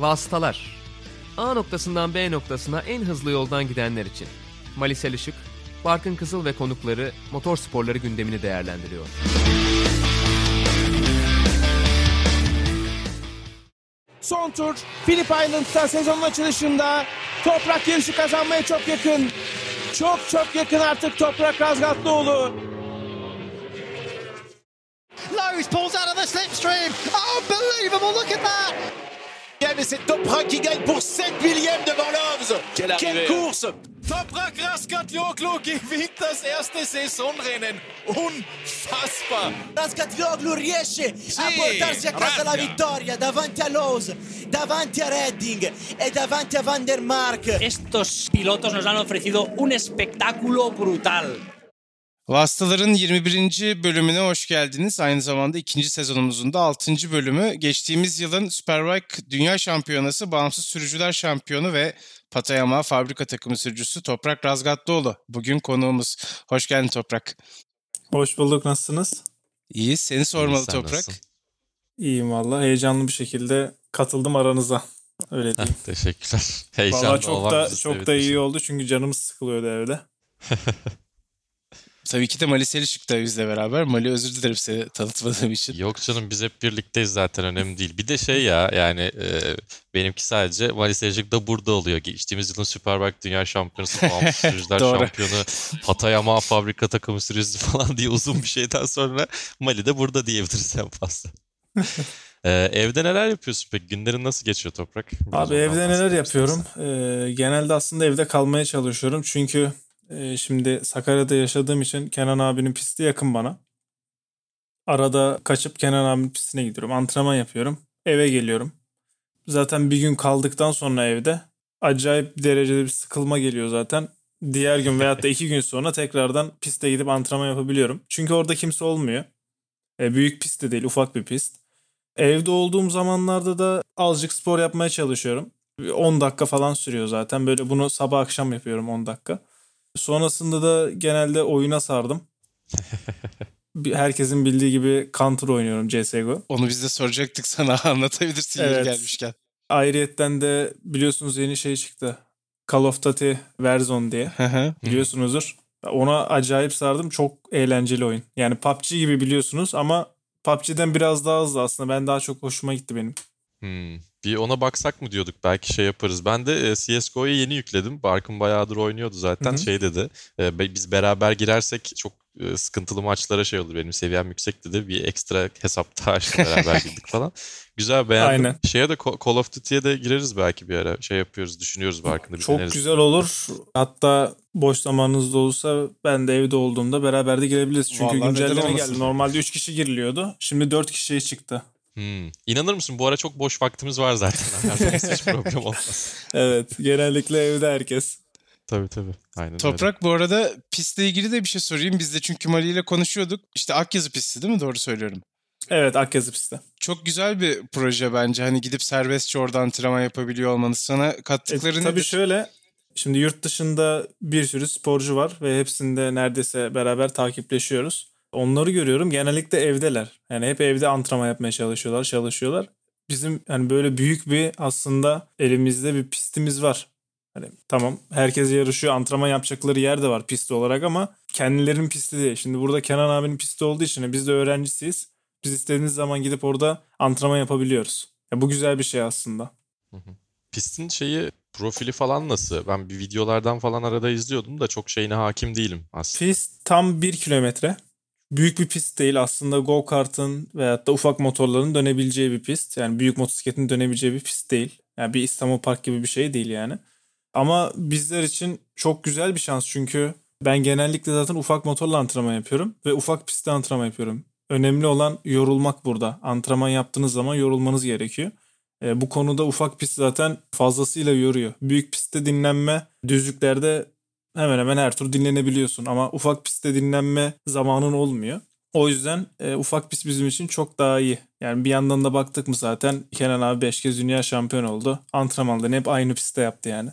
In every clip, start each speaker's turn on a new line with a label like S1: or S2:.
S1: Vasıtalar A noktasından B noktasına en hızlı yoldan gidenler için. Malisel Işık, Barkın Kızıl ve konukları motor sporları gündemini değerlendiriyor.
S2: Son tur Phillip Island'da sezonun açılışında Toprak yarışı kazanmaya çok yakın. Çok çok yakın artık Toprak Razgatlıoğlu.
S3: Lowe's pulls out of the slipstream. Unbelievable, look at that.
S4: Et c'est Toprak qui gagne pour 7 millièmes devant Loves.
S5: Quelle arrivée.
S4: course
S5: Toprak Raskatlioglu gewinnt das erste Saisonrennen. Unfassbar.
S6: Rascatioglu riesce a
S5: Sì,
S6: portarsi a casa la vittoria davanti a Lowe's, davanti a Redding e davanti a Van der Mark.
S7: Estos pilotos nos han ofrecido un espectáculo brutal.
S8: Vastaların 21. bölümüne hoş geldiniz. Aynı zamanda ikinci sezonumuzun da 6. bölümü. Geçtiğimiz yılın Superbike Dünya Şampiyonası Bağımsız Sürücüler Şampiyonu ve Patayama fabrika takımı sürücüsü Toprak Razgatlıoğlu. Bugün konuğumuz. Hoş geldin Toprak.
S9: Hoş bulduk. Nasılsınız?
S8: İyiyiz. Seni sormalı
S10: sen
S8: Toprak.
S10: nasılsın?
S9: İyiyim valla. Heyecanlı bir şekilde katıldım aranıza. Öyle
S10: Heh,
S9: diyeyim.
S10: teşekkürler. Heyecanlı
S9: Valla çok da çok da iyi oldu çünkü canımız sıkılıyordu evde.
S8: Tabii ki de Mali Selişuk da bizle beraber. Mali özür dilerim seni tanıtmadığım için.
S10: Yok canım biz hep birlikteyiz zaten önemli değil. Bir de şey ya yani e, benimki sadece Malis Ejik da burada oluyor. Geçtiğimiz yılın Superbike Dünya Şampiyonası, Bağımsız Sürücüler. Şampiyonu, Hatayama Fabrika Takımı Sürücüsü falan diye uzun bir şeyden sonra Mali de burada diyebiliriz en fazla. E, evde neler yapıyorsun peki? Günlerin nasıl geçiyor Toprak? Biraz
S9: Abi evde neler yapıyorum? Ee, genelde aslında evde kalmaya çalışıyorum. Çünkü e, şimdi Sakarya'da yaşadığım için Kenan abinin pisti yakın bana. Arada kaçıp Kenan abinin pistine gidiyorum. Antrenman yapıyorum. Eve geliyorum. Zaten bir gün kaldıktan sonra evde acayip derecede bir sıkılma geliyor zaten. Diğer gün veyahut da iki gün sonra tekrardan piste gidip antrenman yapabiliyorum. Çünkü orada kimse olmuyor. E, büyük pist de değil, ufak bir pist. Evde olduğum zamanlarda da azıcık spor yapmaya çalışıyorum. 10 dakika falan sürüyor zaten. Böyle bunu sabah akşam yapıyorum 10 dakika. Sonrasında da genelde oyuna sardım. Herkesin bildiği gibi Counter oynuyorum CSGO.
S8: Onu biz de soracaktık sana anlatabilirsin yeri
S9: Evet.
S8: gelmişken.
S9: Ayrıyetten de biliyorsunuz yeni şey çıktı. Call of Duty Warzone diye. Biliyorsunuzdur. Ona acayip sardım. Çok eğlenceli oyun. Yani PUBG gibi biliyorsunuz ama PUBG'den biraz daha hızlı aslında. Ben daha çok hoşuma gitti benim.
S10: Hmm. Bir ona baksak mı diyorduk belki şey yaparız. Ben de e, CSGO'yu yeni yükledim. Barkın bayağıdır oynuyordu zaten.
S9: Hı hı.
S10: Şey dedi. e, biz beraber girersek çok e, sıkıntılı maçlara şey olur. Benim seviyem yüksek dedi. Bir ekstra hesap daha açtık beraber girdik falan. Güzel beğendim.
S9: Aynen.
S10: Şeye de Call of Duty'ye de gireriz belki bir ara. Şey yapıyoruz, düşünüyoruz Barkın'da bir
S9: Çok
S10: deneriz.
S9: güzel olur. Hatta boş zamanınızda olursa ben de evde olduğumda beraber de girebiliriz. Çünkü
S8: Vallahi
S9: güncelleme geldi. Normalde 3 kişi giriliyordu. Şimdi 4 kişiye çıktı.
S10: Hmm. İnanır mısın bu ara çok boş vaktimiz var zaten. Hiç problem olmaz.
S9: Evet. Genellikle evde herkes.
S10: Tabii tabii. Aynen öyle.
S8: Toprak bu arada pistle ilgili de bir şey sorayım. Biz de çünkü Mali ile konuşuyorduk. İşte Akyazı pisti değil mi? Doğru söylüyorum.
S9: Evet Akyazı pistte.
S8: Çok güzel bir proje bence. Hani gidip serbestçe orada antrenman yapabiliyor olmanız. Sana
S9: E,
S8: kattıkları
S9: tabii
S8: nedir?
S9: şöyle. Şimdi yurt dışında bir sürü sporcu var ve hepsinde neredeyse beraber takipleşiyoruz. Onları görüyorum. Genellikle evdeler. Yani hep evde antrenman yapmaya çalışıyorlar, çalışıyorlar. Bizim hani böyle büyük bir aslında elimizde bir pistimiz var. Hani tamam herkes yarışıyor, antrenman yapacakları yer de var pist olarak ama kendilerinin pisti değil. Şimdi burada Kenan abinin pisti olduğu için biz de öğrencisiyiz. Biz istediğimiz zaman gidip orada antrenman yapabiliyoruz. Ya bu güzel bir şey aslında.
S10: Pistin şeyi profili falan nasıl? Ben bir videolardan falan arada izliyordum da çok şeyine hakim değilim aslında.
S9: Pist tam 1 kilometre. Büyük bir pist değil aslında go kartın veyahut da ufak motorların dönebileceği bir pist. Yani büyük motosikletin dönebileceği bir pist değil. Yani bir İstanbul Park gibi bir şey değil yani. Ama bizler için çok güzel bir şans çünkü ben genellikle zaten ufak motorla antrenman yapıyorum ve ufak pistte antrenman yapıyorum. Önemli olan yorulmak burada. Antrenman yaptığınız zaman yorulmanız gerekiyor. E, bu konuda ufak pist zaten fazlasıyla yoruyor. Büyük pistte dinlenme, düzlüklerde hemen hemen her tur dinlenebiliyorsun ama ufak pistte dinlenme zamanın olmuyor. O yüzden e, ufak pist bizim için çok daha iyi. Yani bir yandan da baktık mı zaten Kenan abi 5 kez dünya şampiyon oldu. Antrenmanlarını hep aynı pistte yaptı yani.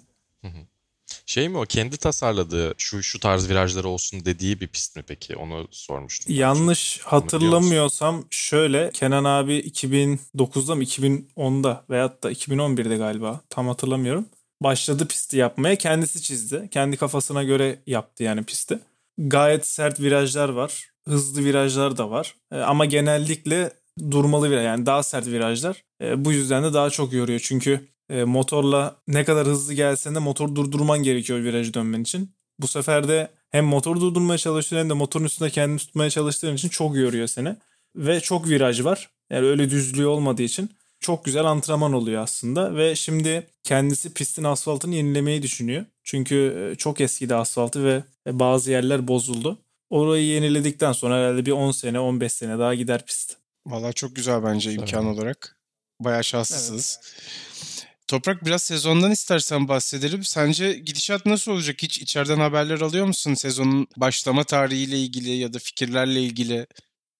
S10: Şey mi o kendi tasarladığı şu şu tarz virajları olsun dediği bir pist mi peki? Onu sormuştum.
S9: Yanlış hatırlamıyorsam şöyle Kenan abi 2009'da mı 2010'da veyahut da 2011'de galiba tam hatırlamıyorum. Başladı pisti yapmaya kendisi çizdi. Kendi kafasına göre yaptı yani pisti. Gayet sert virajlar var. Hızlı virajlar da var. E, ama genellikle durmalı viraj yani daha sert virajlar. E, bu yüzden de daha çok yoruyor. Çünkü e, motorla ne kadar hızlı gelsen de motor durdurman gerekiyor virajı dönmen için. Bu sefer de hem motor durdurmaya çalıştığın hem de motorun üstünde kendini tutmaya çalıştığın için çok yoruyor seni. Ve çok viraj var. Yani öyle düzlüğü olmadığı için çok güzel antrenman oluyor aslında. Ve şimdi kendisi pistin asfaltını yenilemeyi düşünüyor. Çünkü çok eskidi asfaltı ve bazı yerler bozuldu. Orayı yeniledikten sonra herhalde bir 10 sene 15 sene daha gider pist.
S8: Valla çok güzel bence imkan olarak. Bayağı şanslısınız. Evet. Toprak biraz sezondan istersen bahsedelim. Sence gidişat nasıl olacak? Hiç içeriden haberler alıyor musun sezonun başlama tarihiyle ilgili ya da fikirlerle ilgili?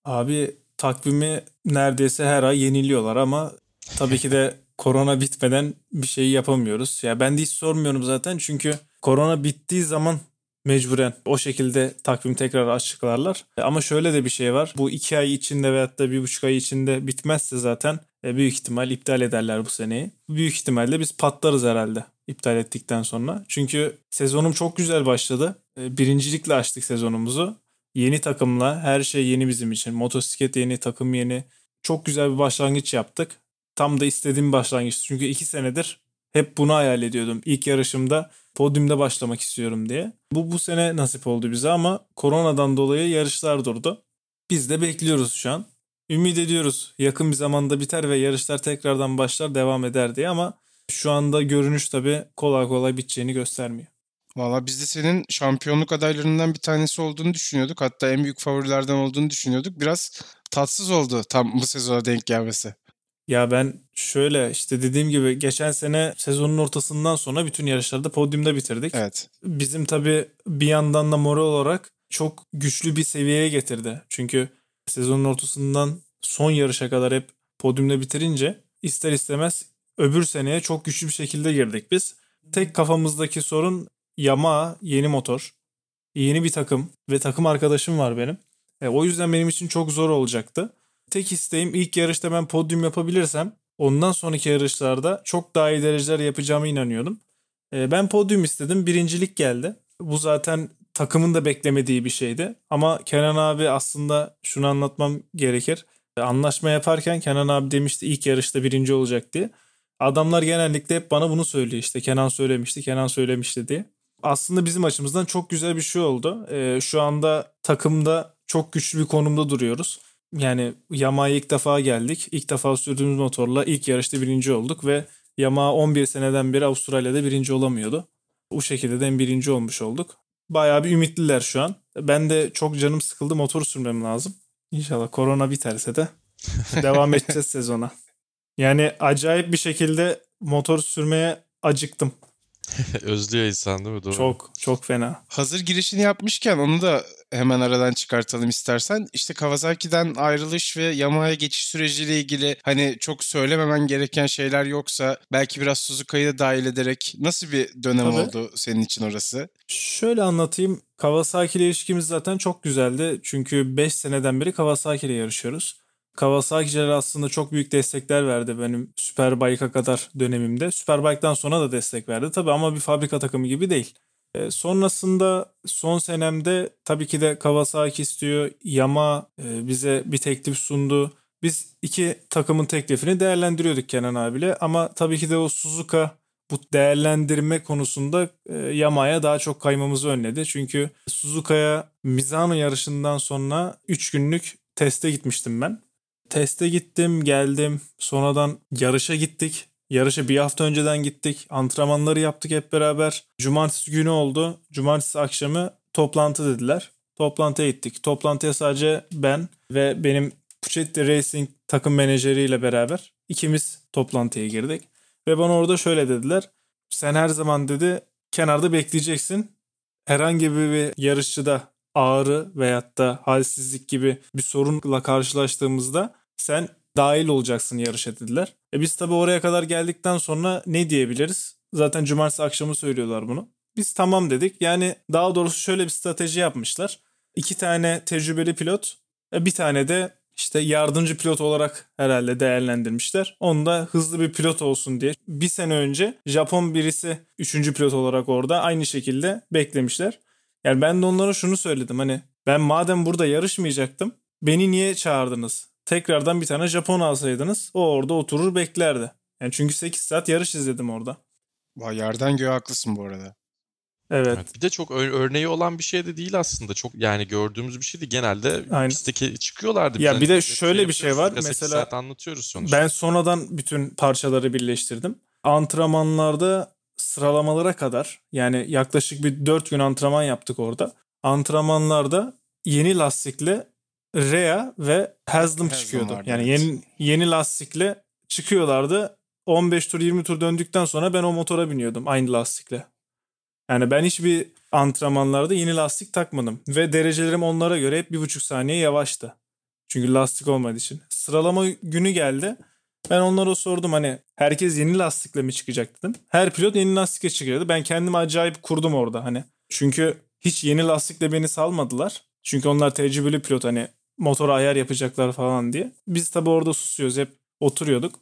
S9: Abi takvimi neredeyse her ay yeniliyorlar ama tabii ki de korona bitmeden bir şey yapamıyoruz. Ya ben de hiç sormuyorum zaten çünkü korona bittiği zaman mecburen o şekilde takvim tekrar açıklarlar. Ama şöyle de bir şey var. Bu iki ay içinde veyahut da bir buçuk ay içinde bitmezse zaten e, büyük ihtimal iptal ederler bu seneyi. Büyük ihtimalle biz patlarız herhalde iptal ettikten sonra. Çünkü sezonum çok güzel başladı. E, birincilikle açtık sezonumuzu. Yeni takımla her şey yeni bizim için. Motosiklet yeni, takım yeni. Çok güzel bir başlangıç yaptık. Tam da istediğim başlangıç. Çünkü iki senedir hep bunu hayal ediyordum. İlk yarışımda podyumda başlamak istiyorum diye. Bu bu sene nasip oldu bize ama koronadan dolayı yarışlar durdu. Biz de bekliyoruz şu an. Ümit ediyoruz yakın bir zamanda biter ve yarışlar tekrardan başlar devam eder diye ama şu anda görünüş tabii kolay kolay biteceğini göstermiyor.
S8: Valla biz de senin şampiyonluk adaylarından bir tanesi olduğunu düşünüyorduk. Hatta en büyük favorilerden olduğunu düşünüyorduk. Biraz tatsız oldu tam bu sezona denk gelmesi.
S9: Ya ben şöyle işte dediğim gibi geçen sene sezonun ortasından sonra bütün yarışlarda podyumda bitirdik.
S8: Evet.
S9: Bizim tabii bir yandan da moral olarak çok güçlü bir seviyeye getirdi. Çünkü sezonun ortasından son yarışa kadar hep podyumda bitirince ister istemez öbür seneye çok güçlü bir şekilde girdik biz. Tek kafamızdaki sorun Yamaha yeni motor, yeni bir takım ve takım arkadaşım var benim. E, o yüzden benim için çok zor olacaktı. Tek isteğim ilk yarışta ben podyum yapabilirsem ondan sonraki yarışlarda çok daha iyi dereceler yapacağımı inanıyordum. E, ben podyum istedim. Birincilik geldi. Bu zaten takımın da beklemediği bir şeydi. Ama Kenan abi aslında şunu anlatmam gerekir. E, anlaşma yaparken Kenan abi demişti ilk yarışta birinci olacak diye. Adamlar genellikle hep bana bunu söylüyor işte Kenan söylemişti, Kenan söylemişti diye. Aslında bizim açımızdan çok güzel bir şey oldu. Ee, şu anda takımda çok güçlü bir konumda duruyoruz. Yani Yamaha'ya ilk defa geldik. İlk defa sürdüğümüz motorla ilk yarışta birinci olduk ve Yamaha 11 seneden beri Avustralya'da birinci olamıyordu. Bu şekilde de birinci olmuş olduk. Bayağı bir ümitliler şu an. Ben de çok canım sıkıldı motor sürmem lazım. İnşallah korona biterse de devam edeceğiz sezona. Yani acayip bir şekilde motor sürmeye acıktım.
S10: Özlüyor insan değil mi? Doğru.
S9: Çok çok fena.
S8: Hazır girişini yapmışken onu da hemen aradan çıkartalım istersen. İşte Kawasaki'den ayrılış ve Yamaha'ya geçiş süreciyle ilgili hani çok söylememen gereken şeyler yoksa belki biraz Suzuka'yı da dahil ederek nasıl bir dönem Tabii. oldu senin için orası?
S9: Şöyle anlatayım. Kawasaki ile ilişkimiz zaten çok güzeldi. Çünkü 5 seneden beri Kawasaki ile yarışıyoruz. Kawasaki'ler aslında çok büyük destekler verdi benim Superbike'a kadar dönemimde. Superbike'dan sonra da destek verdi tabii ama bir fabrika takımı gibi değil. E, sonrasında son senemde tabii ki de Kawasaki istiyor. Yama e, bize bir teklif sundu. Biz iki takımın teklifini değerlendiriyorduk Kenan abiyle ama tabii ki de o Suzuka bu değerlendirme konusunda e, Yamaha'ya daha çok kaymamızı önledi. Çünkü Suzuka'ya Mizano yarışından sonra 3 günlük teste gitmiştim ben. Teste gittim, geldim. Sonradan yarışa gittik. Yarışa bir hafta önceden gittik. Antrenmanları yaptık hep beraber. Cumartesi günü oldu. Cumartesi akşamı toplantı dediler. Toplantıya gittik. Toplantıya sadece ben ve benim Puchetti Racing takım menajeriyle beraber ikimiz toplantıya girdik. Ve bana orada şöyle dediler. Sen her zaman dedi kenarda bekleyeceksin. Herhangi bir yarışçıda ağrı veyahut da halsizlik gibi bir sorunla karşılaştığımızda sen dahil olacaksın yarışa dediler. E biz tabi oraya kadar geldikten sonra ne diyebiliriz? Zaten cumartesi akşamı söylüyorlar bunu. Biz tamam dedik. Yani daha doğrusu şöyle bir strateji yapmışlar. İki tane tecrübeli pilot, e, bir tane de işte yardımcı pilot olarak herhalde değerlendirmişler. Onu da hızlı bir pilot olsun diye. Bir sene önce Japon birisi üçüncü pilot olarak orada aynı şekilde beklemişler. Yani ben de onlara şunu söyledim hani ben madem burada yarışmayacaktım beni niye çağırdınız? Tekrardan bir tane Japon alsaydınız o orada oturur beklerdi. Yani çünkü 8 saat yarış izledim orada.
S8: Vay yerden göğe haklısın bu arada.
S9: Evet.
S10: Evet, bir de çok örneği olan bir şey de değil aslında. Çok yani gördüğümüz bir şeydi. Genelde
S9: Aynen.
S10: pistteki çıkıyorlardı.
S9: Ya bir de
S10: hani
S9: şöyle bir şey var. Mesela
S10: saat anlatıyoruz sonuçta.
S9: Ben sonradan bütün parçaları birleştirdim. Antrenmanlarda sıralamalara kadar yani yaklaşık bir 4 gün antrenman yaptık orada. Antrenmanlarda yeni lastikle Rea ve Haslam çıkıyordu.
S8: vardı,
S9: yani
S8: evet.
S9: yeni yeni lastikle çıkıyorlardı. 15 tur 20 tur döndükten sonra ben o motora biniyordum aynı lastikle. Yani ben hiçbir antrenmanlarda yeni lastik takmadım. Ve derecelerim onlara göre hep bir buçuk saniye yavaştı. Çünkü lastik olmadığı için. Sıralama günü geldi. Ben onlara sordum hani herkes yeni lastikle mi çıkacak dedim. Her pilot yeni lastikle çıkıyordu. Ben kendimi acayip kurdum orada hani. Çünkü hiç yeni lastikle beni salmadılar. Çünkü onlar tecrübeli pilot hani motora ayar yapacaklar falan diye. Biz tabi orada susuyoruz hep oturuyorduk.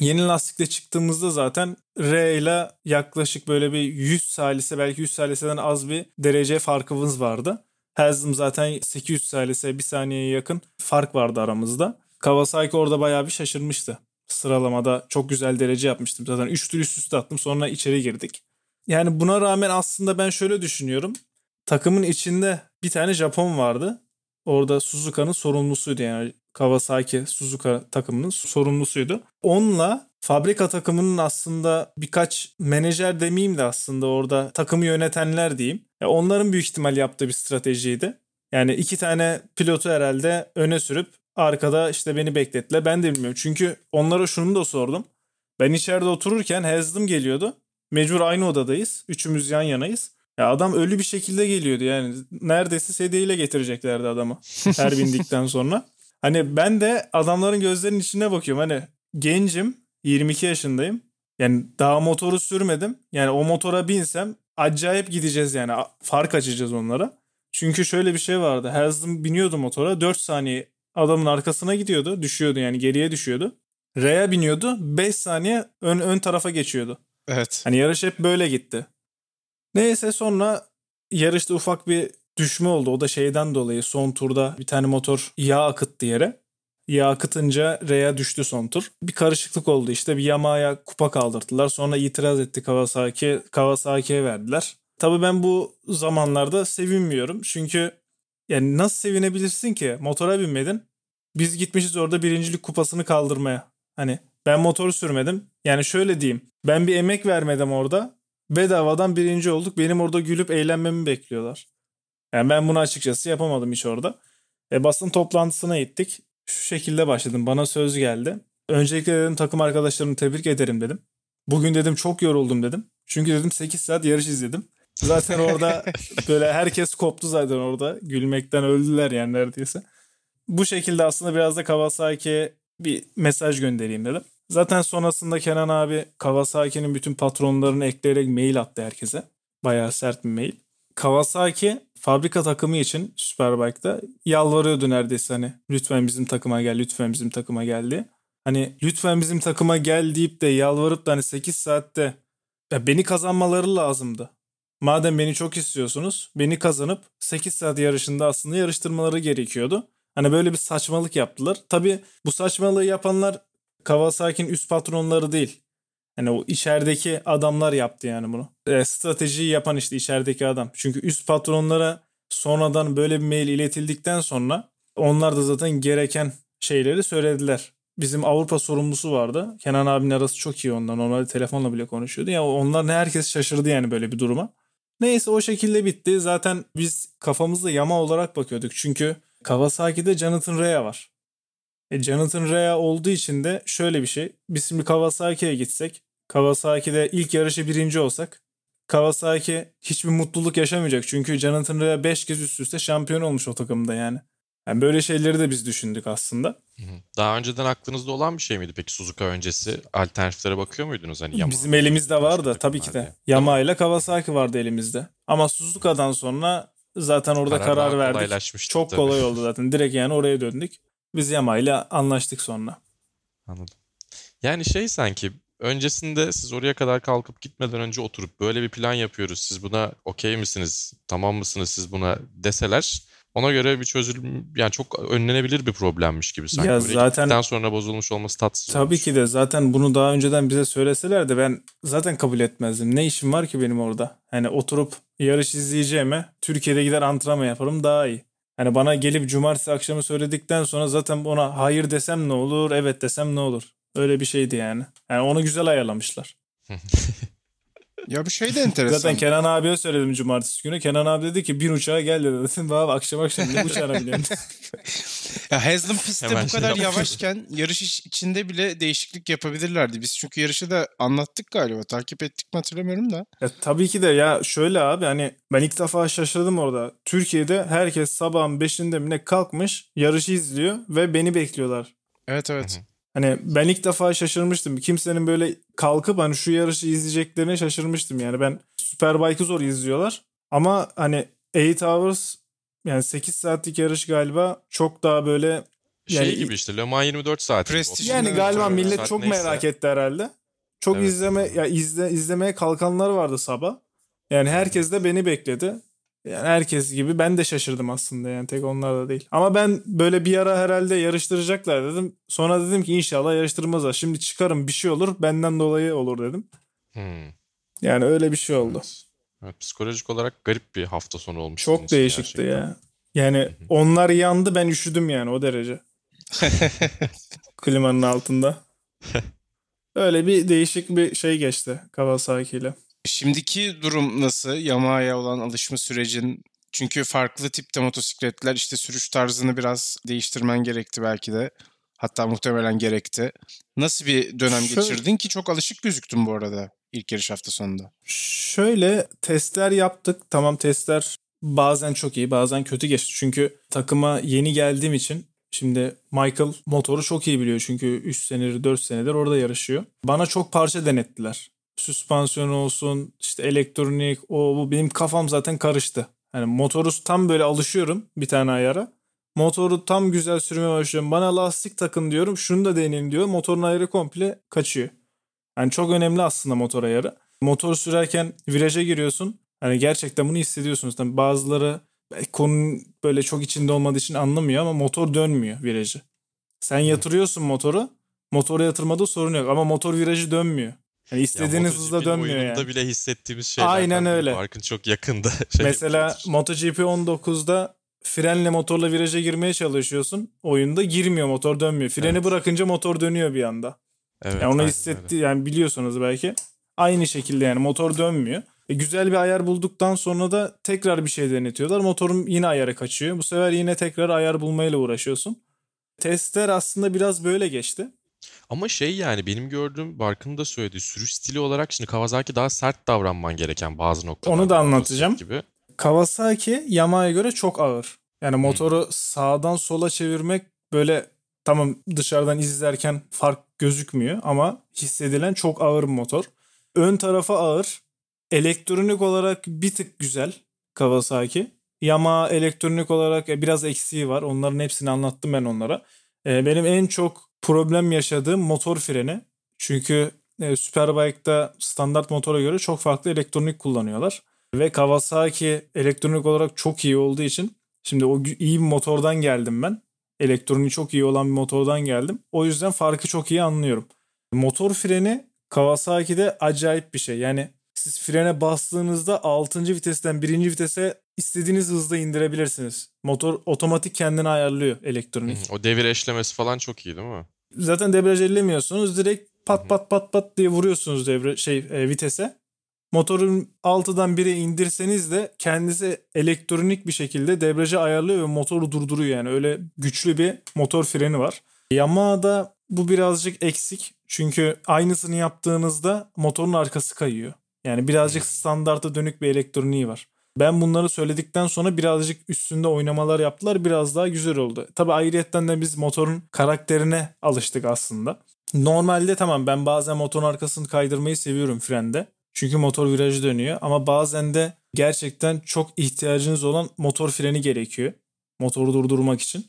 S9: Yeni lastikle çıktığımızda zaten R ile yaklaşık böyle bir 100 salise belki 100 saliseden az bir derece farkımız vardı. Haslam zaten 800 salise bir saniyeye yakın fark vardı aramızda. Kawasaki orada bayağı bir şaşırmıştı. Sıralamada çok güzel derece yapmıştım. Zaten 3 tur üst üste attım sonra içeri girdik. Yani buna rağmen aslında ben şöyle düşünüyorum. Takımın içinde bir tane Japon vardı. Orada Suzuka'nın sorumlusuydu yani Kawasaki Suzuka takımının sorumlusuydu. Onunla fabrika takımının aslında birkaç menajer demeyeyim de aslında orada takımı yönetenler diyeyim. Onların büyük ihtimal yaptığı bir stratejiydi. Yani iki tane pilotu herhalde öne sürüp arkada işte beni beklettiler. Ben de bilmiyorum. Çünkü onlara şunu da sordum. Ben içeride otururken Haslam geliyordu. Mecbur aynı odadayız. Üçümüz yan yanayız. Ya adam ölü bir şekilde geliyordu yani. Neredeyse sedyeyle getireceklerdi adamı. Her bindikten sonra. Hani ben de adamların gözlerinin içine bakıyorum. Hani gencim, 22 yaşındayım. Yani daha motoru sürmedim. Yani o motora binsem acayip gideceğiz yani. Fark açacağız onlara. Çünkü şöyle bir şey vardı. Haslam biniyordu motora. 4 saniye adamın arkasına gidiyordu. Düşüyordu yani geriye düşüyordu. R'ye biniyordu. 5 saniye ön, ön tarafa geçiyordu.
S8: Evet.
S9: Hani yarış hep böyle gitti. Neyse sonra yarışta ufak bir düşme oldu. O da şeyden dolayı son turda bir tane motor yağ akıttı yere. Yağ akıtınca R'ye düştü son tur. Bir karışıklık oldu işte. Bir Yamaha'ya kupa kaldırdılar. Sonra itiraz etti Kawasaki. Kawasaki'ye verdiler. Tabii ben bu zamanlarda sevinmiyorum. Çünkü yani nasıl sevinebilirsin ki? Motora binmedin. Biz gitmişiz orada birincilik kupasını kaldırmaya. Hani ben motoru sürmedim. Yani şöyle diyeyim. Ben bir emek vermedim orada. Bedavadan birinci olduk. Benim orada gülüp eğlenmemi bekliyorlar. Yani ben bunu açıkçası yapamadım hiç orada. E, basın toplantısına gittik. Şu şekilde başladım. Bana söz geldi. Öncelikle dedim takım arkadaşlarımı tebrik ederim dedim. Bugün dedim çok yoruldum dedim. Çünkü dedim 8 saat yarış izledim. Zaten orada böyle herkes koptu zaten orada. Gülmekten öldüler yani neredeyse. Bu şekilde aslında biraz da Kawasaki'ye bir mesaj göndereyim dedim. Zaten sonrasında Kenan abi Kawasaki'nin bütün patronlarını ekleyerek mail attı herkese. Bayağı sert bir mail. Kawasaki fabrika takımı için Superbike'da yalvarıyordu neredeyse hani lütfen bizim takıma gel, lütfen bizim takıma gel diye. Hani lütfen bizim takıma gel deyip de yalvarıp da hani 8 saatte ya beni kazanmaları lazımdı. Madem beni çok istiyorsunuz beni kazanıp 8 saat yarışında aslında yarıştırmaları gerekiyordu. Hani böyle bir saçmalık yaptılar. Tabii bu saçmalığı yapanlar Kawasaki'nin üst patronları değil. Hani o içerideki adamlar yaptı yani bunu. E, stratejiyi yapan işte içerideki adam. Çünkü üst patronlara sonradan böyle bir mail iletildikten sonra onlar da zaten gereken şeyleri söylediler. Bizim Avrupa sorumlusu vardı. Kenan abinin arası çok iyi ondan. Normalde telefonla bile konuşuyordu. Ya onlar ne herkes şaşırdı yani böyle bir duruma. Neyse o şekilde bitti. Zaten biz kafamızda yama olarak bakıyorduk. Çünkü Kawasaki'de Jonathan Rea var. E, Jonathan Rea olduğu için de şöyle bir şey. Biz şimdi Kawasaki'ye gitsek, Kawasaki'de ilk yarışı birinci olsak, Kawasaki hiçbir mutluluk yaşamayacak. Çünkü Jonathan Rea 5 kez üst üste şampiyon olmuş o takımda yani. Yani böyle şeyleri de biz düşündük aslında.
S10: Daha önceden aklınızda olan bir şey miydi peki Suzuka öncesi? Alternatiflere bakıyor muydunuz? Hani Yamaha
S9: Bizim elimizde var da
S10: başka
S9: tabii ki de. Yamaha ile Kawasaki vardı elimizde. Ama Suzuka'dan sonra zaten orada
S10: Karar
S9: karar, verdik. Çok
S10: tabii.
S9: kolay oldu zaten. Direkt yani oraya döndük. Biz Yamaha ile anlaştık sonra.
S10: Anladım. Yani şey sanki öncesinde siz oraya kadar kalkıp gitmeden önce oturup böyle bir plan yapıyoruz. Siz buna okey misiniz? Tamam mısınız siz buna deseler ona göre bir çözülüm yani çok önlenebilir bir problemmiş gibi sanki.
S9: Ya zaten-
S10: gittikten sonra bozulmuş olması tatsız
S9: Tabii
S10: olmuş.
S9: ki de zaten bunu daha önceden bize söyleseler de ben zaten kabul etmezdim. Ne işim var ki benim orada? Hani oturup yarış izleyeceğime Türkiye'de gider antrenman yaparım daha iyi. Hani bana gelip cumartesi akşamı söyledikten sonra zaten ona hayır desem ne olur, evet desem ne olur? Öyle bir şeydi yani. Yani onu güzel ayarlamışlar.
S8: Ya bu şey de enteresan.
S9: Zaten Kenan abiye söyledim cumartesi günü. Kenan abi dedi ki bin uçağa gel dedi. Dedim abi akşam akşam ne uçağına biniyorsun?
S8: Ya Haslam pistte
S10: Hemen
S8: bu
S10: şey
S8: kadar
S10: yapmış.
S8: yavaşken yarış iç- içinde bile değişiklik yapabilirlerdi. Biz çünkü yarışı da anlattık galiba. Takip ettik mi hatırlamıyorum da.
S9: Ya tabii ki de ya şöyle abi hani ben ilk defa şaşırdım orada. Türkiye'de herkes sabahın 5'inde mi ne kalkmış yarışı izliyor ve beni bekliyorlar.
S8: Evet evet.
S9: Hani ben ilk defa şaşırmıştım. Kimsenin böyle kalkıp hani şu yarışı izleyeceklerine şaşırmıştım. Yani ben Superbike'ı zor izliyorlar. Ama hani 8 Hours yani 8 saatlik yarış galiba çok daha böyle
S10: Şey
S9: yani-
S10: gibi işte Le Mans 24 saat. gibi,
S8: Prestij
S10: 30
S9: yani galiba
S10: saat
S9: millet çok
S10: neyse.
S9: merak etti herhalde. Çok
S10: Evet.
S9: izleme ya izle izlemeye kalkanlar vardı sabah. Yani herkes de beni bekledi. Yani herkes gibi ben de şaşırdım aslında yani tek onlar da değil. Ama ben böyle bir ara herhalde yarıştıracaklar dedim. Sonra dedim ki inşallah yarıştırmazlar. Şimdi çıkarım bir şey olur benden dolayı olur dedim.
S10: Hmm.
S9: Yani öyle bir şey oldu.
S10: Evet. Evet, psikolojik olarak garip bir hafta sonu olmuş.
S9: Çok değişikti
S10: gerçekten.
S9: ya. Yani onlar yandı ben üşüdüm yani o derece. Klimanın altında. Öyle bir değişik bir şey geçti Kawasaki ile.
S8: Şimdiki durum nasıl? Yamaha'ya olan alışma sürecin çünkü farklı tipte motosikletler işte sürüş tarzını biraz değiştirmen gerekti belki de. Hatta muhtemelen gerekti. Nasıl bir dönem
S9: Şöyle-
S8: geçirdin ki çok alışık gözüktün bu arada ilk yarış hafta sonunda.
S9: Şöyle testler yaptık. Tamam testler bazen çok iyi bazen kötü geçti. Çünkü takıma yeni geldiğim için şimdi Michael motoru çok iyi biliyor. Çünkü 3 senedir 4 senedir orada yarışıyor. Bana çok parça denettiler. Süspansiyon olsun işte elektronik o bu benim kafam zaten karıştı. Hani motoru tam böyle alışıyorum bir tane ayara. Motoru tam güzel sürmeye başlıyorum. Bana lastik takın diyorum. Şunu da deneyin diyor. Motorun ayarı komple kaçıyor. Yani çok önemli aslında motor ayarı. Motor sürerken viraja giriyorsun. Hani gerçekten bunu hissediyorsunuz. Tabii bazıları konunun böyle çok içinde olmadığı için anlamıyor ama motor dönmüyor virajı. Sen yatırıyorsun motoru. Motora yatırmada sorun yok ama motor virajı dönmüyor. Yani
S10: Ya
S9: istediğiniz hızla
S10: MotoGP'nin
S9: dönmüyor
S10: oyununda
S9: yani.
S10: bile hissettiğimiz şeylerden
S9: Aynen öyle.
S10: Farkın çok yakında. Şey
S9: Mesela. MotoGP 19'da frenle motorla viraja girmeye çalışıyorsun. Oyunda girmiyor motor dönmüyor. Freni
S10: Evet.
S9: bırakınca motor dönüyor bir anda.
S10: evet,
S9: Yani onu hissetti
S10: öyle.
S9: yani biliyorsunuz belki. Aynı şekilde yani motor dönmüyor. E, güzel bir ayar bulduktan sonra da tekrar bir şey denetiyorlar. Motorun yine ayarı kaçıyor. Bu sefer yine tekrar ayar bulmayla uğraşıyorsun. Testler aslında biraz böyle geçti.
S10: Ama şey yani benim gördüğüm Barkın da söylediği sürüş stili olarak şimdi Kawasaki daha sert davranman gereken bazı noktalarda.
S9: Onu da anlatacağım.
S10: Gibi.
S9: Kawasaki Yamaha'ya göre çok ağır. Yani motoru sağdan sola çevirmek böyle tamam dışarıdan izlerken fark gözükmüyor ama hissedilen çok ağır bir motor. Ön tarafa ağır. Elektronik olarak bir tık güzel Kawasaki. Yamaha elektronik olarak e, biraz eksiği var. Onların hepsini anlattım ben onlara. E, Benim en çok problem yaşadığım motor freni. Çünkü e, Superbike'da standart motora göre çok farklı elektronik kullanıyorlar. Ve Kawasaki elektronik olarak çok iyi olduğu için şimdi o iyi bir motordan geldim ben. Elektroniği çok iyi olan bir motordan geldim. O yüzden farkı çok iyi anlıyorum. Motor freni Kawasaki'de acayip bir şey. Yani siz frene bastığınızda 6. vitesten 1. vitese istediğiniz hızda indirebilirsiniz. Motor otomatik kendini ayarlıyor elektronik.
S10: Hı, O devir eşlemesi falan çok iyi değil mi?
S9: Zaten debriyaj ellemiyorsunuz. Direkt pat pat pat pat diye vuruyorsunuz devre şey e, vitese. Motorun 6'dan 1'e indirseniz de kendisi elektronik bir şekilde debriyajı ayarlıyor ve motoru durduruyor yani. Öyle güçlü bir motor freni var. Yamaha'da bu birazcık eksik. Çünkü aynısını yaptığınızda motorun arkası kayıyor. Yani birazcık standarta dönük bir elektroniği var. Ben bunları söyledikten sonra birazcık üstünde oynamalar yaptılar. Biraz daha güzel oldu. Tabii ayrıyetten de biz motorun karakterine alıştık aslında. Normalde tamam ben bazen motorun arkasını kaydırmayı seviyorum frende. Çünkü motor virajı dönüyor ama bazen de gerçekten çok ihtiyacınız olan motor freni gerekiyor. Motoru durdurmak için.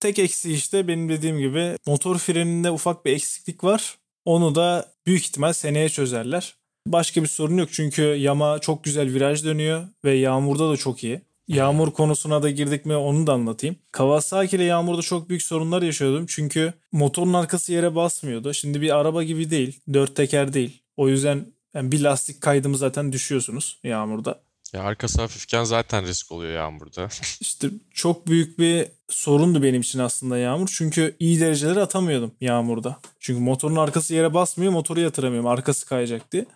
S9: Tek eksiği işte benim dediğim gibi motor freninde ufak bir eksiklik var. Onu da büyük ihtimal seneye çözerler. Başka bir sorun yok çünkü Yama çok güzel viraj dönüyor ve yağmurda da çok iyi. Yağmur konusuna da girdik mi onu da anlatayım. Kawasaki ile yağmurda çok büyük sorunlar yaşıyordum. Çünkü motorun arkası yere basmıyordu. Şimdi bir araba gibi değil. Dört teker değil. O yüzden yani bir lastik kaydımı zaten düşüyorsunuz yağmurda.
S10: Ya arkası hafifken zaten risk oluyor yağmurda.
S9: İşte çok büyük bir sorundu benim için aslında yağmur. Çünkü iyi dereceleri atamıyordum yağmurda. Çünkü motorun arkası yere basmıyor, motoru yatıramıyorum. Arkası kayacak diye.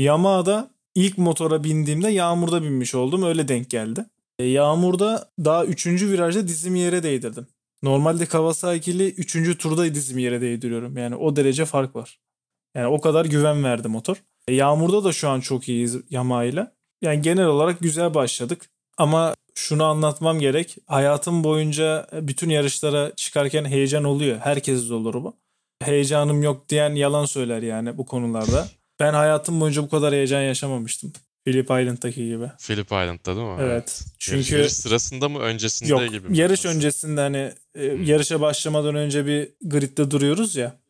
S9: Yamaha'da ilk motora bindiğimde yağmurda binmiş oldum. Öyle denk geldi. E, yağmurda daha 3. virajda dizimi yere değdirdim. Normalde Kawasaki'li 3. turda dizimi yere değdiriyorum. Yani o derece fark var. Yani o kadar güven verdi motor. E, yağmurda da şu an çok iyiyiz Yamaha ile. Yani genel olarak güzel başladık. Ama şunu anlatmam gerek. Hayatım boyunca bütün yarışlara çıkarken heyecan oluyor. Herkes olur bu. Heyecanım yok diyen yalan söyler yani bu konularda. Ben hayatım boyunca bu kadar heyecan yaşamamıştım. Phillip Island'daki gibi.
S10: Phillip Island'da değil mi?
S9: Evet.
S10: Çünkü yarış sırasında mı öncesinde
S9: yok,
S10: gibi mi?
S9: Yarış öncesinde hani e, yarışa başlamadan önce bir gridde duruyoruz ya.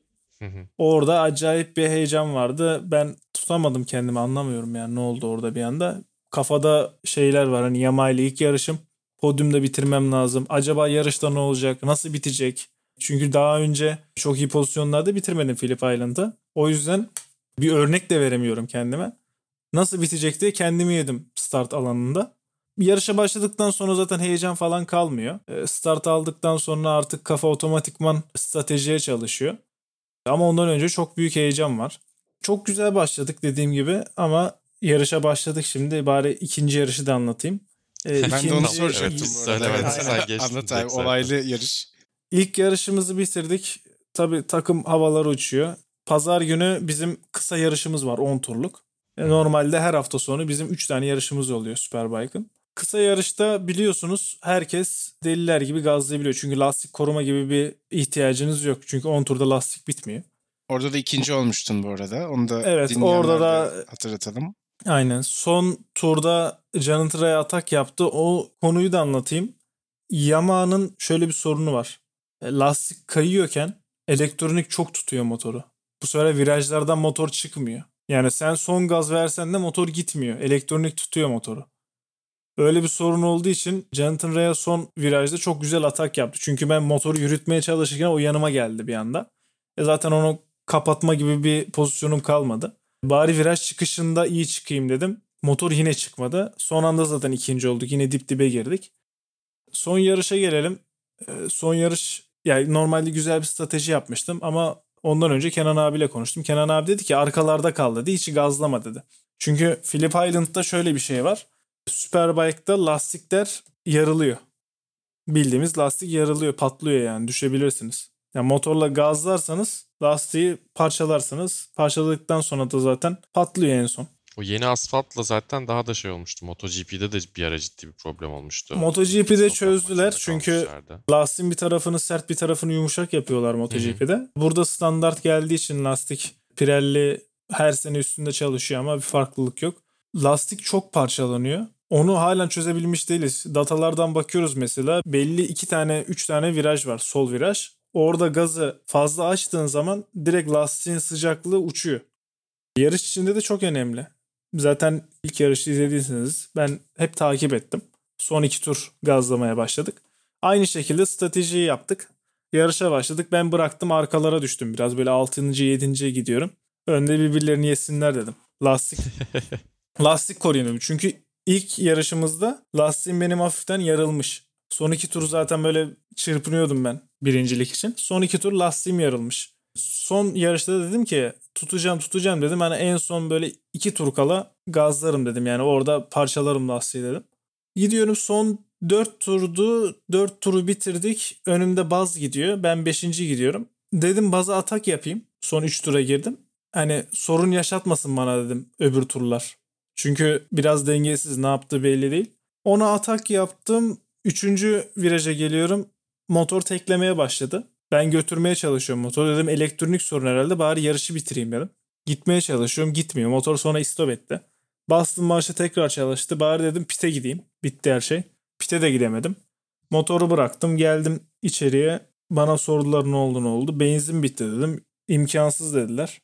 S9: Orada acayip bir heyecan vardı. Ben tutamadım kendimi anlamıyorum yani ne oldu orada bir anda. Kafada şeyler var hani Yama ile ilk yarışım. Podyumda bitirmem lazım. Acaba yarışta ne olacak? Nasıl bitecek? Çünkü daha önce çok iyi pozisyonlarda bitirmedim Phillip Island'ı. O yüzden bir örnek de veremiyorum kendime. Nasıl bitecek diye kendimi yedim start alanında. Yarışa başladıktan sonra zaten heyecan falan kalmıyor. Start aldıktan sonra artık kafa otomatikman stratejiye çalışıyor. Ama ondan önce çok büyük heyecan var. Çok güzel başladık dediğim gibi ama yarışa başladık şimdi. Bari ikinci yarışı da anlatayım.
S8: Ee, ben ikinci... de onu soracaktım
S10: evet. Evet,
S8: sen geçtin. Anlat abi olaylı yarış.
S9: İlk yarışımızı bitirdik. Tabii takım havaları uçuyor. Pazar günü bizim kısa yarışımız var 10 turluk. E, normalde her hafta sonu bizim 3 tane yarışımız oluyor Superbike'ın. Kısa yarışta biliyorsunuz herkes deliler gibi gazlayabiliyor. Çünkü lastik koruma gibi bir ihtiyacınız yok. Çünkü 10 turda lastik bitmiyor.
S8: Orada da ikinci olmuştun bu arada. Onu da
S9: evet, orada da
S8: hatırlatalım.
S9: Aynen. Son turda Janitre'ye atak yaptı. O konuyu da anlatayım. Yamaha'nın şöyle bir sorunu var. E, lastik kayıyorken elektronik çok tutuyor motoru. Bu sefer virajlardan motor çıkmıyor. Yani sen son gaz versen de motor gitmiyor. Elektronik tutuyor motoru. Öyle bir sorun olduğu için Jonathan Rea son virajda çok güzel atak yaptı. Çünkü ben motoru yürütmeye çalışırken o yanıma geldi bir anda. E zaten onu kapatma gibi bir pozisyonum kalmadı. Bari viraj çıkışında iyi çıkayım dedim. Motor yine çıkmadı. Son anda zaten ikinci olduk. Yine dip dibe girdik. Son yarışa gelelim. E, son yarış yani normalde güzel bir strateji yapmıştım ama ondan önce Kenan abiyle konuştum. Kenan abi dedi ki arkalarda kal dedi. Hiç gazlama dedi. Çünkü Phillip Island'da şöyle bir şey var. Superbike'da lastikler yarılıyor. Bildiğimiz lastik yarılıyor, patlıyor yani düşebilirsiniz. Yani motorla gazlarsanız lastiği parçalarsınız. Parçaladıktan sonra da zaten patlıyor en son.
S10: O yeni asfaltla zaten daha da şey olmuştu. MotoGP'de de bir ara ciddi bir problem olmuştu.
S9: MotoGP'de çözdüler çünkü lastiğin bir tarafını sert bir tarafını yumuşak yapıyorlar MotoGP'de. Hı-hı. Burada standart geldiği için lastik Pirelli her sene üstünde çalışıyor ama bir farklılık yok. Lastik çok parçalanıyor. Onu halen çözebilmiş değiliz. Datalardan bakıyoruz mesela. Belli iki tane, üç tane viraj var. Sol viraj. Orada gazı fazla açtığın zaman direkt lastiğin sıcaklığı uçuyor. Yarış içinde de çok önemli. Zaten ilk yarışı izlediyseniz ben hep takip ettim. Son iki tur gazlamaya başladık. Aynı şekilde stratejiyi yaptık. Yarışa başladık. Ben bıraktım arkalara düştüm. Biraz böyle 6. 7. gidiyorum. Önde birbirlerini yesinler dedim. Lastik lastik koruyalım. Çünkü ilk yarışımızda lastiğim benim hafiften yarılmış. Son iki tur zaten böyle çırpınıyordum ben birincilik için. Son iki tur lastiğim yarılmış. Son yarışta da dedim ki tutacağım tutacağım dedim. Hani en son böyle iki tur kala gazlarım dedim. Yani orada parçalarım lastiği dedim. Gidiyorum son 4 turdu. 4 turu bitirdik. Önümde baz gidiyor. Ben 5. gidiyorum. Dedim baza atak yapayım. Son 3 tura girdim. Hani sorun yaşatmasın bana dedim öbür turlar. Çünkü biraz dengesiz ne yaptığı belli değil. Ona atak yaptım. Üçüncü viraja geliyorum. Motor teklemeye başladı. Ben götürmeye çalışıyorum motoru. Dedim elektronik sorun herhalde bari yarışı bitireyim dedim. Gitmeye çalışıyorum gitmiyor. Motor sonra istop etti. Bastım marşı tekrar çalıştı. Bari dedim pite gideyim. Bitti her şey. Pite de gidemedim. Motoru bıraktım geldim içeriye. Bana sordular ne oldu ne oldu. Benzin bitti dedim. İmkansız dediler.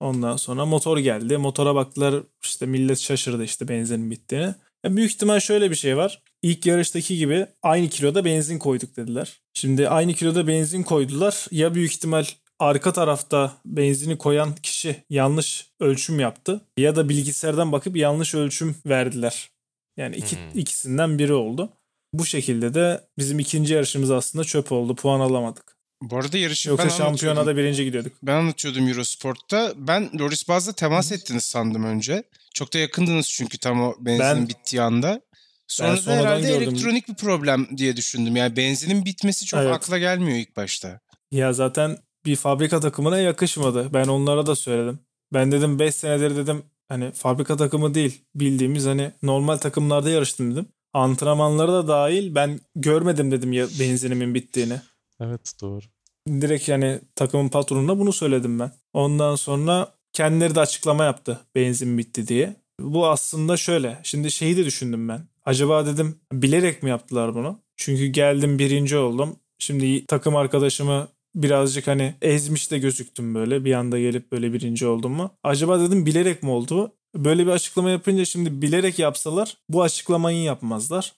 S9: Ondan sonra motor geldi. Motora baktılar işte millet şaşırdı işte benzinin bittiğini. Ya büyük ihtimal şöyle bir şey var. İlk yarıştaki gibi aynı kiloda benzin koyduk dediler. Şimdi aynı kiloda benzin koydular. Ya büyük ihtimal arka tarafta benzini koyan kişi yanlış ölçüm yaptı ya da bilgisayardan bakıp yanlış ölçüm verdiler. Yani iki, hmm. ikisinden biri oldu. Bu şekilde de bizim ikinci yarışımız aslında çöp oldu. Puan alamadık.
S8: Bu arada yarışı
S9: Yoksa ben şampiyonada birinci gidiyorduk.
S8: Ben anlatıyordum Eurosport'ta. Ben Loris Baz'la temas ettiniz sandım önce. Çok da yakındınız çünkü tam o benzinin ben, bittiği anda. Sonra da herhalde gördüm. elektronik bir problem diye düşündüm. Yani benzinin bitmesi çok evet. akla gelmiyor ilk başta.
S9: Ya zaten bir fabrika takımına yakışmadı. Ben onlara da söyledim. Ben dedim 5 senedir dedim hani fabrika takımı değil bildiğimiz hani normal takımlarda yarıştım dedim. Antrenmanları da dahil ben görmedim dedim ya benzinimin bittiğini.
S10: Evet doğru.
S9: Direkt yani takımın patronuna bunu söyledim ben. Ondan sonra kendileri de açıklama yaptı benzin bitti diye. Bu aslında şöyle. Şimdi şeyi de düşündüm ben. Acaba dedim bilerek mi yaptılar bunu? Çünkü geldim birinci oldum. Şimdi takım arkadaşımı birazcık hani ezmiş de gözüktüm böyle. Bir anda gelip böyle birinci oldum mu? Acaba dedim bilerek mi oldu? Böyle bir açıklama yapınca şimdi bilerek yapsalar bu açıklamayı yapmazlar.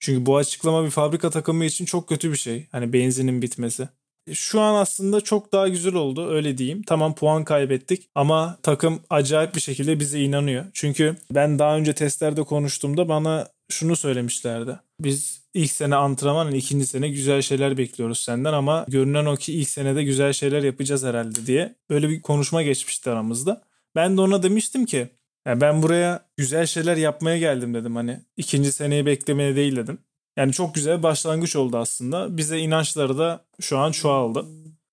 S9: Çünkü bu açıklama bir fabrika takımı için çok kötü bir şey. Hani benzinin bitmesi. Şu an aslında çok daha güzel oldu öyle diyeyim. Tamam puan kaybettik ama takım acayip bir şekilde bize inanıyor. Çünkü ben daha önce testlerde konuştuğumda bana şunu söylemişlerdi. Biz ilk sene antrenman, ikinci sene güzel şeyler bekliyoruz senden ama görünen o ki ilk senede güzel şeyler yapacağız herhalde diye. Böyle bir konuşma geçmişti aramızda. Ben de ona demiştim ki yani ben buraya güzel şeyler yapmaya geldim dedim hani ikinci seneyi beklemeye değil dedim. Yani çok güzel bir başlangıç oldu aslında. Bize inançları da şu an çoğaldı.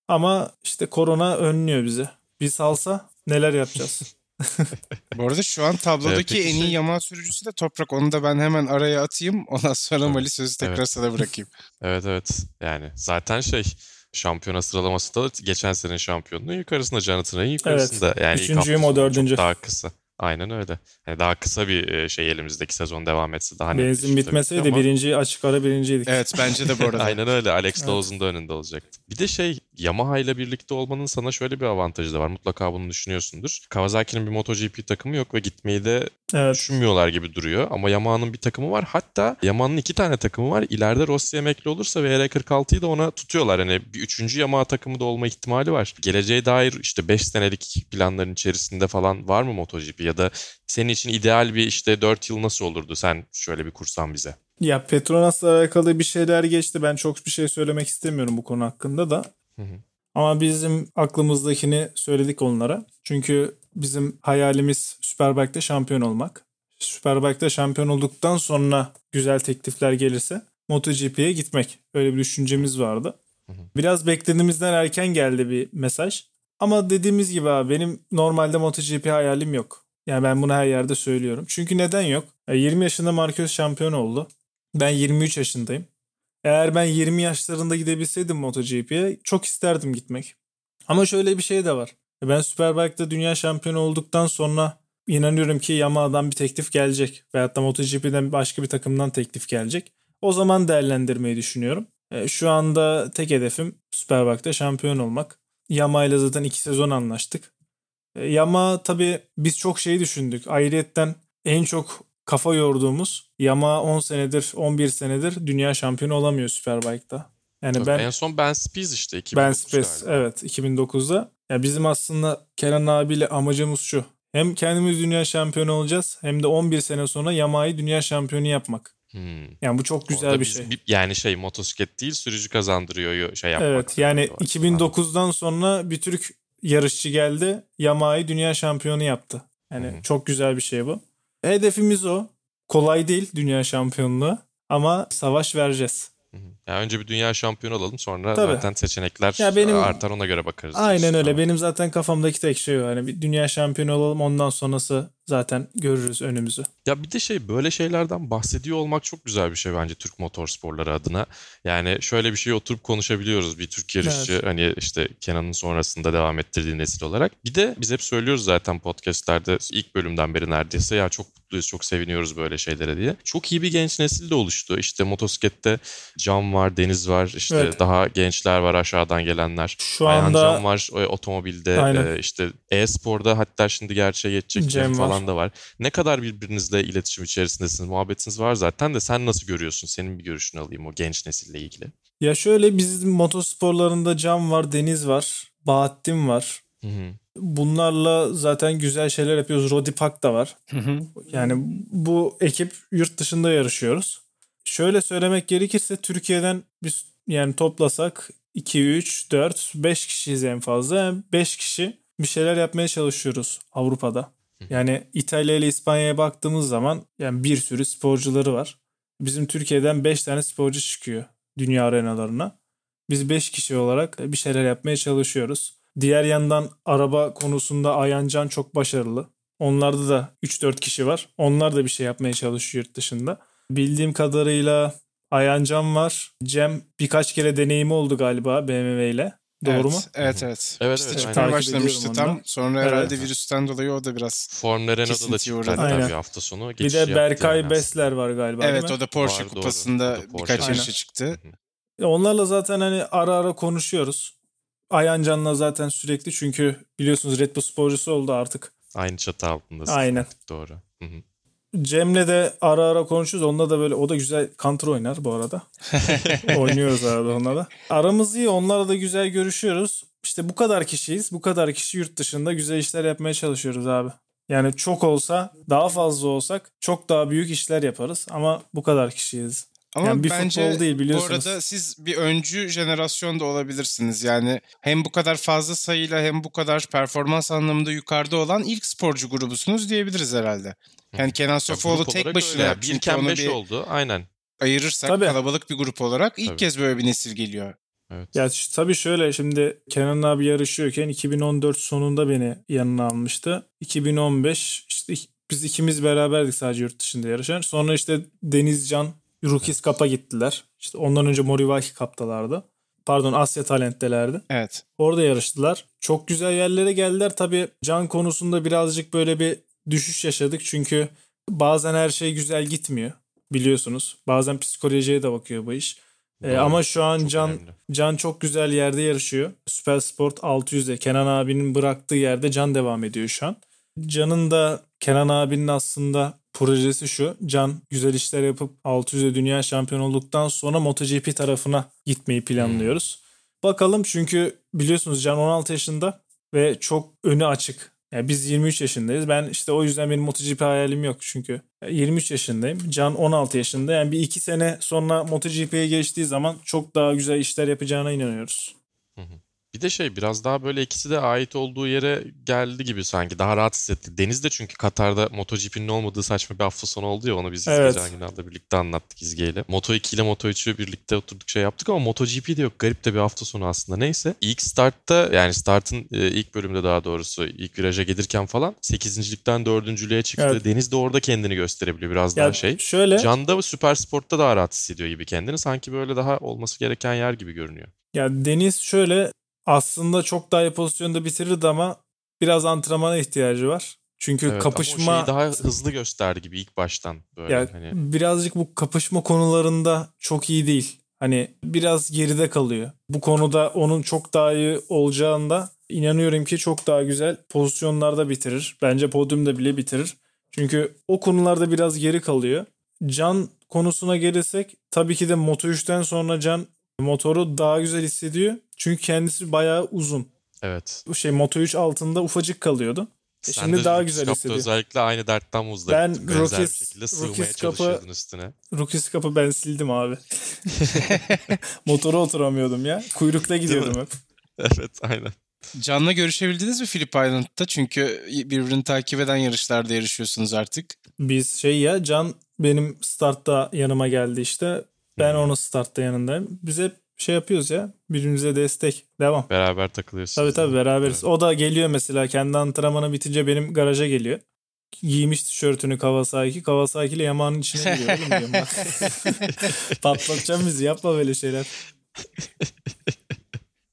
S9: Ama işte korona önlüyor bizi. Bir salsa neler yapacağız?
S8: Bu arada şu an tablodaki en iyi şey... yama sürücüsü de Toprak. Onu da ben hemen araya atayım. Ondan sonra evet. Mali sözü tekrar evet. sana bırakayım.
S10: evet evet. Yani zaten şey şampiyona sıralaması da geçen senenin şampiyonluğu yukarısında Jonathan Ray'in yukarısında.
S9: Evet. Yani Üçüncüyüm o dördüncü.
S10: Daha kısa. Aynen öyle. Yani daha kısa bir şey elimizdeki sezon devam etse daha
S9: net. Benzin bitmeseydi ama... birinci açık ara birinciydik.
S8: Evet bence de bu arada.
S10: Aynen öyle. Alex evet. Lowes'un da önünde olacaktı. Bir de şey Yamaha ile birlikte olmanın sana şöyle bir avantajı da var. Mutlaka bunu düşünüyorsundur. Kawasaki'nin bir MotoGP takımı yok ve gitmeyi de evet. düşünmüyorlar gibi duruyor. Ama Yamaha'nın bir takımı var. Hatta Yamaha'nın iki tane takımı var. İleride Rossi emekli olursa VR46'yı da ona tutuyorlar. Hani bir üçüncü Yamaha takımı da olma ihtimali var. Geleceğe dair işte 5 senelik planların içerisinde falan var mı MotoGP? Ya da senin için ideal bir işte 4 yıl nasıl olurdu? Sen şöyle bir kursan bize.
S9: Ya Petronas'la alakalı bir şeyler geçti. Ben çok bir şey söylemek istemiyorum bu konu hakkında da. Hı hı. Ama bizim aklımızdakini söyledik onlara. Çünkü bizim hayalimiz Superbike'de şampiyon olmak. Superbike'de şampiyon olduktan sonra güzel teklifler gelirse MotoGP'ye gitmek. Öyle bir düşüncemiz vardı. Biraz beklediğimizden erken geldi bir mesaj. Ama dediğimiz gibi abi benim normalde MotoGP hayalim yok. Yani ben bunu her yerde söylüyorum. Çünkü neden yok? 20 yaşında Marquez şampiyon oldu. Ben 23 yaşındayım. Eğer ben 20 yaşlarında gidebilseydim MotoGP'ye çok isterdim gitmek. Ama şöyle bir şey de var. Ben Superbike'da dünya şampiyonu olduktan sonra inanıyorum ki Yamaha'dan bir teklif gelecek. Veyahut da MotoGP'den başka bir takımdan teklif gelecek. O zaman değerlendirmeyi düşünüyorum. E, şu anda tek hedefim Superbike'da şampiyon olmak. Yamaha ile zaten iki sezon anlaştık. E, Yamaha tabii biz çok şey düşündük. Ayrıyetten en çok kafa yorduğumuz Yamaha 10 senedir 11 senedir dünya şampiyonu olamıyor Superbike'da.
S10: Yani Tabii ben en son Ben Spies işte 2009 Ben Spies
S9: galiba. evet 2009'da. Ya bizim aslında Kenan abiyle amacımız şu. Hem kendimiz dünya şampiyonu olacağız hem de 11 sene sonra Yamaha'yı dünya şampiyonu yapmak. Hmm. Yani bu çok güzel Orada bir şey.
S10: yani şey motosiklet değil sürücü kazandırıyor şey yapmak.
S9: Evet yani 2009'dan sonra bir Türk yarışçı geldi. Yamaha'yı dünya şampiyonu yaptı. Yani hmm. çok güzel bir şey bu. Hedefimiz o. Kolay değil dünya şampiyonluğu ama savaş vereceğiz.
S10: Yani önce bir dünya şampiyonu olalım sonra
S9: Tabii.
S10: zaten seçenekler
S9: Ya benim-
S10: artar ona göre bakarız.
S9: Aynen öyle.
S10: Tamam.
S9: Benim zaten kafamdaki tek şey o. Hani bir dünya şampiyonu olalım ondan sonrası zaten görürüz önümüzü.
S10: Ya bir de şey böyle şeylerden bahsediyor olmak çok güzel bir şey bence Türk motorsporları adına. Yani şöyle bir şey oturup konuşabiliyoruz bir Türk yarışçı
S9: Evet.
S10: hani işte Kenan'ın sonrasında devam ettirdiği nesil olarak. Bir de biz hep söylüyoruz zaten podcastlerde ilk bölümden beri neredeyse ya çok mutluyuz çok seviniyoruz böyle şeylere diye. Çok iyi bir genç nesil de oluştu. İşte motosiklette Can var, Deniz var, işte
S9: Evet.
S10: daha gençler var aşağıdan gelenler.
S9: Şu
S10: Ayhan
S9: anda
S10: Can var otomobilde
S9: Aynen.
S10: e, işte e-sporda hatta şimdi gerçeğe geçecek
S9: Cem
S10: Cem
S9: var.
S10: falan da var. Ne kadar birbirinizle iletişim içerisindesiniz, muhabbetiniz var zaten de sen nasıl görüyorsun? Senin bir görüşünü alayım o genç nesille ilgili.
S9: ya şöyle bizim motosporlarında Can var, Deniz var, Bahattin var.
S10: Hı hı.
S9: Bunlarla zaten güzel şeyler yapıyoruz. Rodi Pak da var. Yani bu ekip yurt dışında yarışıyoruz. Şöyle söylemek gerekirse Türkiye'den biz yani toplasak 2, 3, 4, 5 kişiyiz en fazla. Yani 5 kişi bir şeyler yapmaya çalışıyoruz Avrupa'da. Yani İtalya ile İspanya'ya baktığımız zaman yani bir sürü sporcuları var. Bizim Türkiye'den 5 tane sporcu çıkıyor dünya arenalarına. Biz 5 kişi olarak bir şeyler yapmaya çalışıyoruz. Diğer yandan araba konusunda Ayancan çok başarılı. Onlarda da 3-4 kişi var. Onlar da bir şey yapmaya çalışıyor yurt dışında. Bildiğim kadarıyla Ayancan var. Cem birkaç kere deneyimi oldu galiba BMW ile. Doğru
S8: evet,
S9: mu?
S8: Evet evet.
S10: Evet,
S8: işte
S10: evet,
S8: çıkmaya
S9: aynen.
S8: başlamıştı tam.
S9: ediyorum onu da.
S8: Sonra
S9: Evet.
S8: herhalde virüsten dolayı o da biraz
S10: Formula Renault'da da çıktı bir hafta sonu.
S9: Bir
S10: Geçiş
S9: de
S10: yaptı
S9: Berkay
S10: yani
S9: Besler var galiba
S8: Evet o da Porsche
S10: Var, doğru.
S8: kupasında
S10: da Porsche.
S8: birkaç yarışa çıktı.
S9: Ya Onlarla zaten hani ara ara konuşuyoruz. Ayancan'la zaten sürekli çünkü biliyorsunuz Red Bull sporcusu oldu artık.
S10: Aynı çatı altındasın.
S9: Aynen.
S10: Doğru. Hı hı.
S9: Cem'le de ara ara konuşuyoruz. Onunla da böyle o da güzel counter oynar bu arada. Oynuyoruz arada onunla da. Aramız iyi. Onlarla da güzel görüşüyoruz. İşte bu kadar kişiyiz. Bu kadar kişi yurt dışında güzel işler yapmaya çalışıyoruz abi. Yani çok olsa, daha fazla olsak çok daha büyük işler yaparız. Ama bu kadar kişiyiz.
S8: Ama
S9: Yani bir
S8: bence
S9: futbol değil
S8: bu
S9: biliyorsunuz.
S8: arada siz bir öncü jenerasyon da olabilirsiniz. Yani hem bu kadar fazla sayıyla hem bu kadar performans anlamında yukarıda olan ilk sporcu grubusunuz diyebiliriz herhalde. Yani Kenan
S10: Ya
S8: Sofuoğlu
S10: grup
S8: tek başına
S10: öyle ya. Birken
S8: onu
S10: 5
S8: bir
S10: oldu. Aynen.
S8: ayırırsak
S9: Tabii.
S8: kalabalık bir grup olarak ilk
S10: Tabii.
S8: kez böyle bir nesil geliyor.
S10: Evet.
S9: Ya tabii şöyle şimdi Kenan abi yarışıyorken 2014 sonunda beni yanına almıştı. 2015 işte biz ikimiz beraberdik sadece yurt dışında yarışan. Sonra işte Denizcan Rookies Cup'a gittiler. İşte ondan önce Moriwaki Cup'talardı. Pardon Asya Talent'telerdi.
S8: Evet.
S9: Orada yarıştılar. Çok güzel yerlere geldiler. Tabii can konusunda birazcık böyle bir düşüş yaşadık. Çünkü bazen her şey güzel gitmiyor. Biliyorsunuz. Bazen psikolojiye de bakıyor bu iş. Ee, ama şu an Can
S10: önemli.
S9: Can çok güzel yerde yarışıyor. Süper Sport 600'de Kenan abinin bıraktığı yerde Can devam ediyor şu an. Can'ın da Kenan abinin aslında projesi şu. Can güzel işler yapıp 600'de dünya şampiyonu olduktan sonra MotoGP tarafına gitmeyi planlıyoruz. Bakalım çünkü biliyorsunuz Can 16 yaşında ve çok önü açık. Yani biz 23 yaşındayız. Ben işte o yüzden benim MotoGP hayalim yok çünkü. 23 yaşındayım. Can 16 yaşında. Yani bir iki sene sonra MotoGP'ye geçtiği zaman çok daha güzel işler yapacağına inanıyoruz.
S10: Bir de şey biraz daha böyle ikisi de ait olduğu yere geldi gibi sanki. Daha rahat hissetti. Deniz de çünkü Katar'da MotoGP'nin olmadığı saçma bir hafta sonu oldu ya. Onu biz
S9: Evet.
S10: geçen günlerde birlikte anlattık İzge'yle. Moto2 ile Moto3'ü birlikte oturduk şey yaptık ama MotoGP de yok. Garip de bir hafta sonu aslında. Neyse. İlk startta yani startın e, ilk bölümde daha doğrusu ilk viraja gelirken falan 8.likten 4.lüğe çıktı.
S9: Evet.
S10: Deniz de orada kendini gösterebiliyor biraz
S9: Ya
S10: daha şey.
S9: şöyle
S10: Can'da Süper Sport'ta daha rahat hissediyor gibi kendini. Sanki böyle daha olması gereken yer gibi görünüyor.
S9: ya Deniz şöyle aslında çok daha iyi pozisyonda bitirirdi ama biraz antrenmana ihtiyacı var. Çünkü
S10: Evet, ama
S9: kapışma
S10: şeyi daha hızlı gösterdi gibi ilk baştan böyle
S9: Ya
S10: hani
S9: birazcık bu kapışma konularında çok iyi değil. Hani biraz geride kalıyor. Bu konuda onun çok daha iyi olacağında inanıyorum ki çok daha güzel pozisyonlarda bitirir. Bence podyumda bile bitirir. Çünkü o konularda biraz geri kalıyor. Can konusuna gelirsek tabii ki de Moto3'ten sonra Can motoru daha güzel hissediyor. Çünkü kendisi bayağı uzun.
S10: evet.
S9: Bu şey Moto3 altında ufacık kalıyordu. E
S10: Sen
S9: şimdi
S10: de
S9: daha güzel hissediyor.
S10: özellikle aynı dertten muzdarip.
S9: Ben
S10: Benzer bir
S9: Rookies-
S10: şekilde sığmaya
S9: Rookies
S10: çalışıyordun üstüne.
S9: Rookies Cup'ı ben sildim abi. Motora oturamıyordum ya. Kuyrukta gidiyordum hep.
S10: Evet aynen.
S8: Can'la görüşebildiniz mi Phillip Island'da? Çünkü birbirini takip eden yarışlarda yarışıyorsunuz artık.
S9: Biz şey ya Can benim startta yanıma geldi işte. Ben onu startta yanındayım. Biz hep şey yapıyoruz ya. Birbirimize destek. Devam.
S10: Beraber takılıyorsunuz.
S9: Tabii tabii beraberiz. O da geliyor mesela kendi antrenmanı bitince benim garaja geliyor. Giymiş tişörtünü Kawasaki. Kawasaki ile Yamaha'nın içine giriyor oğlum diyorum bak. Patlatacağım bizi yapma böyle şeyler.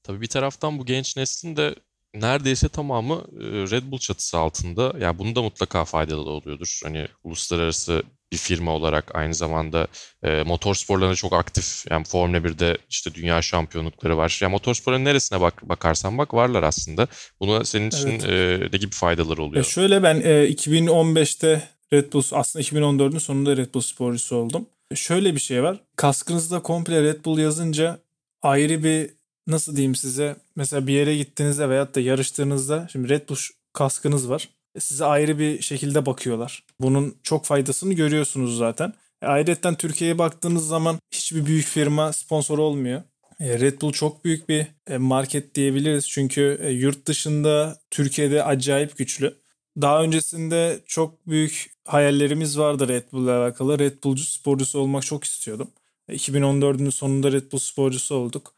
S10: Tabii bir taraftan bu genç neslin de neredeyse tamamı e, Red Bull çatısı altında. Yani bunu da mutlaka faydalı oluyordur. Hani uluslararası bir firma olarak aynı zamanda e, motorsporlarına çok aktif. Yani Formula 1'de işte dünya şampiyonlukları var. Yani motorsporun neresine bak bakarsan bak varlar aslında. Buna senin için
S9: Evet.
S10: e, ne gibi faydaları
S9: Ya
S10: oluyor?
S9: şöyle ben e, 2015'te Red Bull aslında 2014'ün sonunda Red Bull sporcusu oldum. Şöyle bir şey var. Kaskınızda komple Red Bull yazınca ayrı bir nasıl diyeyim size mesela bir yere gittiğinizde veyahut da yarıştığınızda şimdi Red Bull kaskınız var. Size ayrı bir şekilde bakıyorlar. Bunun çok faydasını görüyorsunuz zaten. E, Ayrıca Türkiye'ye baktığınız zaman hiçbir büyük firma sponsor olmuyor. E, Red Bull çok büyük bir e, market diyebiliriz. Çünkü e, yurt dışında Türkiye'de acayip güçlü. Daha öncesinde çok büyük hayallerimiz vardı Red Bull'la alakalı. Red Bull'cu sporcusu olmak çok istiyordum. E, 2014'ün sonunda Red Bull sporcusu olduk.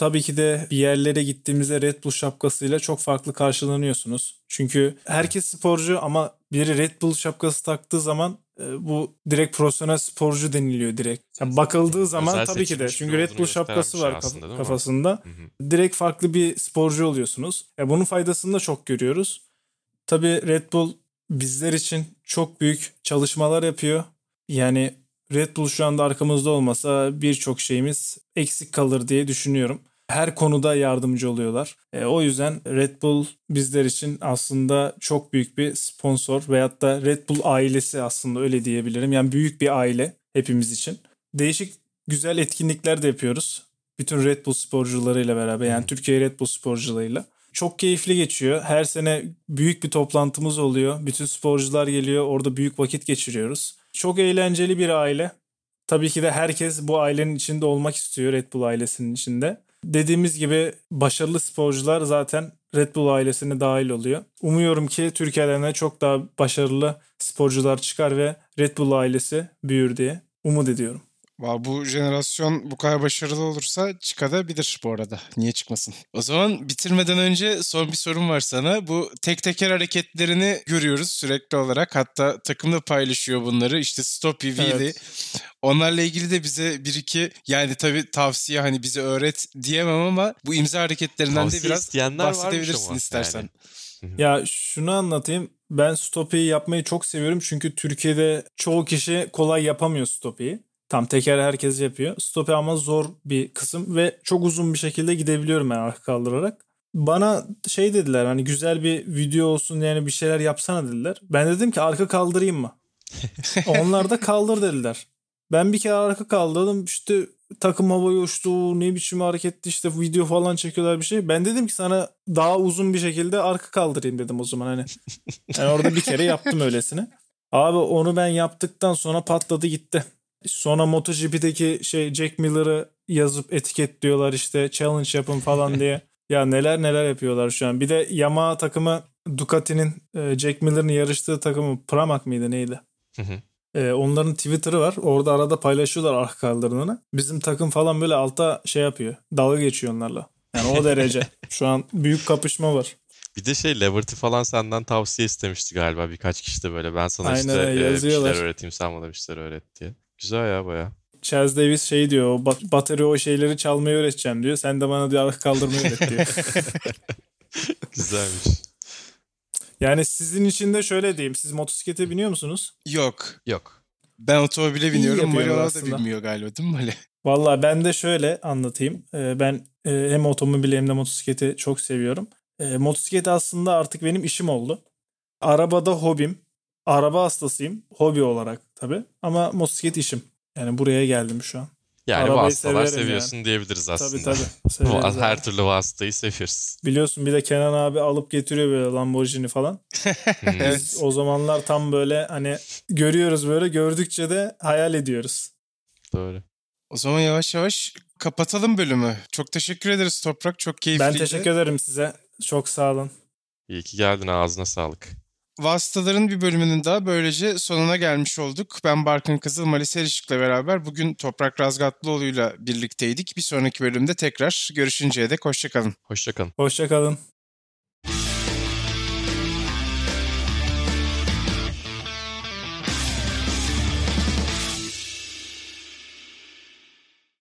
S9: Tabii ki de bir yerlere gittiğimizde Red Bull şapkasıyla çok farklı karşılanıyorsunuz. Çünkü herkes sporcu ama biri Red Bull şapkası taktığı zaman e, bu direkt profesyonel sporcu deniliyor direkt. Yani bakıldığı zaman
S10: Özel
S9: tabii ki de çünkü Red Bull şapkası var
S10: aslında,
S9: kafasında.
S10: Hı hı.
S9: Direkt farklı bir sporcu oluyorsunuz. Ya bunun faydasını da çok görüyoruz. Tabii Red Bull bizler için çok büyük çalışmalar yapıyor. Yani Red Bull şu anda arkamızda olmasa birçok şeyimiz eksik kalır diye düşünüyorum. Her konuda yardımcı oluyorlar. E, o yüzden Red Bull bizler için aslında çok büyük bir sponsor veyahut da Red Bull ailesi aslında öyle diyebilirim. Yani büyük bir aile hepimiz için. Değişik güzel etkinlikler de yapıyoruz. Bütün Red Bull sporcularıyla beraber yani Türkiye Red Bull sporcularıyla. Çok keyifli geçiyor. Her sene büyük bir toplantımız oluyor. Bütün sporcular geliyor. Orada büyük vakit geçiriyoruz. Çok eğlenceli bir aile. Tabii ki de herkes bu ailenin içinde olmak istiyor Red Bull ailesinin içinde. Dediğimiz gibi başarılı sporcular zaten Red Bull ailesine dahil oluyor. Umuyorum ki Türkiye'den de çok daha başarılı sporcular çıkar ve Red Bull ailesi büyür diye umut ediyorum.
S8: Bu jenerasyon bu kadar başarılı olursa çıkabilir bu arada. Niye çıkmasın? O zaman bitirmeden önce son bir sorum var sana. Bu tek teker hareketlerini görüyoruz sürekli olarak. Hatta takım da paylaşıyor bunları. İşte Stop EV'li.
S9: Evet.
S8: Onlarla ilgili de bize bir iki yani tabii tavsiye hani bize öğret diyemem ama bu imza hareketlerinden
S10: Tavsiye
S8: de biraz bahsedebilirsin istersen.
S10: yani.
S9: Ya şunu anlatayım. Ben stopiyi yapmayı çok seviyorum. Çünkü Türkiye'de çoğu kişi kolay yapamıyor stopiyi. Tam teker herkes yapıyor. Stopi ama zor bir kısım ve çok uzun bir şekilde gidebiliyorum ben arka kaldırarak. Bana şey dediler hani güzel bir video olsun yani bir şeyler yapsana dediler. Ben dedim ki arka kaldırayım mı? Onlar da kaldır dediler. Ben bir kere arka kaldırdım işte takım havaya uçtu ne biçim hareketti işte video falan çekiyorlar bir şey. Ben dedim ki sana daha uzun bir şekilde arka kaldırayım dedim o zaman hani. Yani orada bir kere yaptım öylesine. Abi onu ben yaptıktan sonra patladı gitti. Sonra MotoGP'deki şey Jack Miller'ı yazıp etiketliyorlar işte challenge yapın falan diye. Ya neler neler yapıyorlar şu an. Bir de Yamaha takımı Ducati'nin e, Jack Miller'ın yarıştığı takımı Pramac mıydı neydi?
S10: Hı hı.
S9: E, onların Twitter'ı var. Orada arada paylaşıyorlar arka kaldırımını. Bizim takım falan böyle alta şey yapıyor. Dalga geçiyor onlarla. Yani o derece. Şu an büyük kapışma var.
S10: Bir de şey Liberty falan senden tavsiye istemişti galiba birkaç kişi de böyle. Ben sana
S9: Aynen
S10: işte e, bir şeyler öğreteyim sen bana bir şeyler öğret diye. Güzel ya baya.
S9: Chaz Davis şey diyor. bat- bateri o şeyleri çalmayı öğreteceğim diyor. Sen de bana diyor kaldırmayı öğret diyor.
S10: Güzelmiş.
S9: yani sizin için de şöyle diyeyim. Siz motosiklete biniyor musunuz?
S8: Yok.
S10: Yok.
S8: Ben otobüle biniyorum.
S9: yapıyorlar
S8: Mariola da bilmiyor galiba değil mi Ali?
S9: Valla ben de şöyle anlatayım. Ee, Ben e, hem otomobili hem de motosikleti çok seviyorum. E, Motosiklet aslında artık benim işim oldu. Arabada hobim. Araba hastasıyım. Hobi olarak tabii. Ama motosiklet işim. Yani buraya geldim şu an.
S10: Yani
S9: Arabayı
S10: vasıtalar seviyorsun diyebiliriz aslında.
S9: Tabii tabii. Abi.
S10: Her türlü vasıtayı seviyoruz.
S9: Biliyorsun bir de Kenan abi alıp getiriyor böyle Lamborghini falan.
S10: Hmm.
S9: Biz o zamanlar tam böyle hani görüyoruz böyle gördükçe de hayal ediyoruz.
S10: Doğru.
S8: O zaman yavaş yavaş kapatalım bölümü. Çok teşekkür ederiz Toprak. Çok keyifliydi.
S9: Ben teşekkür ederim size. Çok sağ olun.
S10: İyi ki geldin ağzına sağlık.
S8: Vastaların bir bölümünün daha böylece sonuna gelmiş olduk. Ben Barkın Kızıl, Malis Erişik'le beraber bugün Toprak Razgatlıoğlu'yla birlikteydik. Bir sonraki bölümde tekrar görüşünceye dek hoşçakalın.
S10: Hoşçakalın.
S9: Hoşçakalın.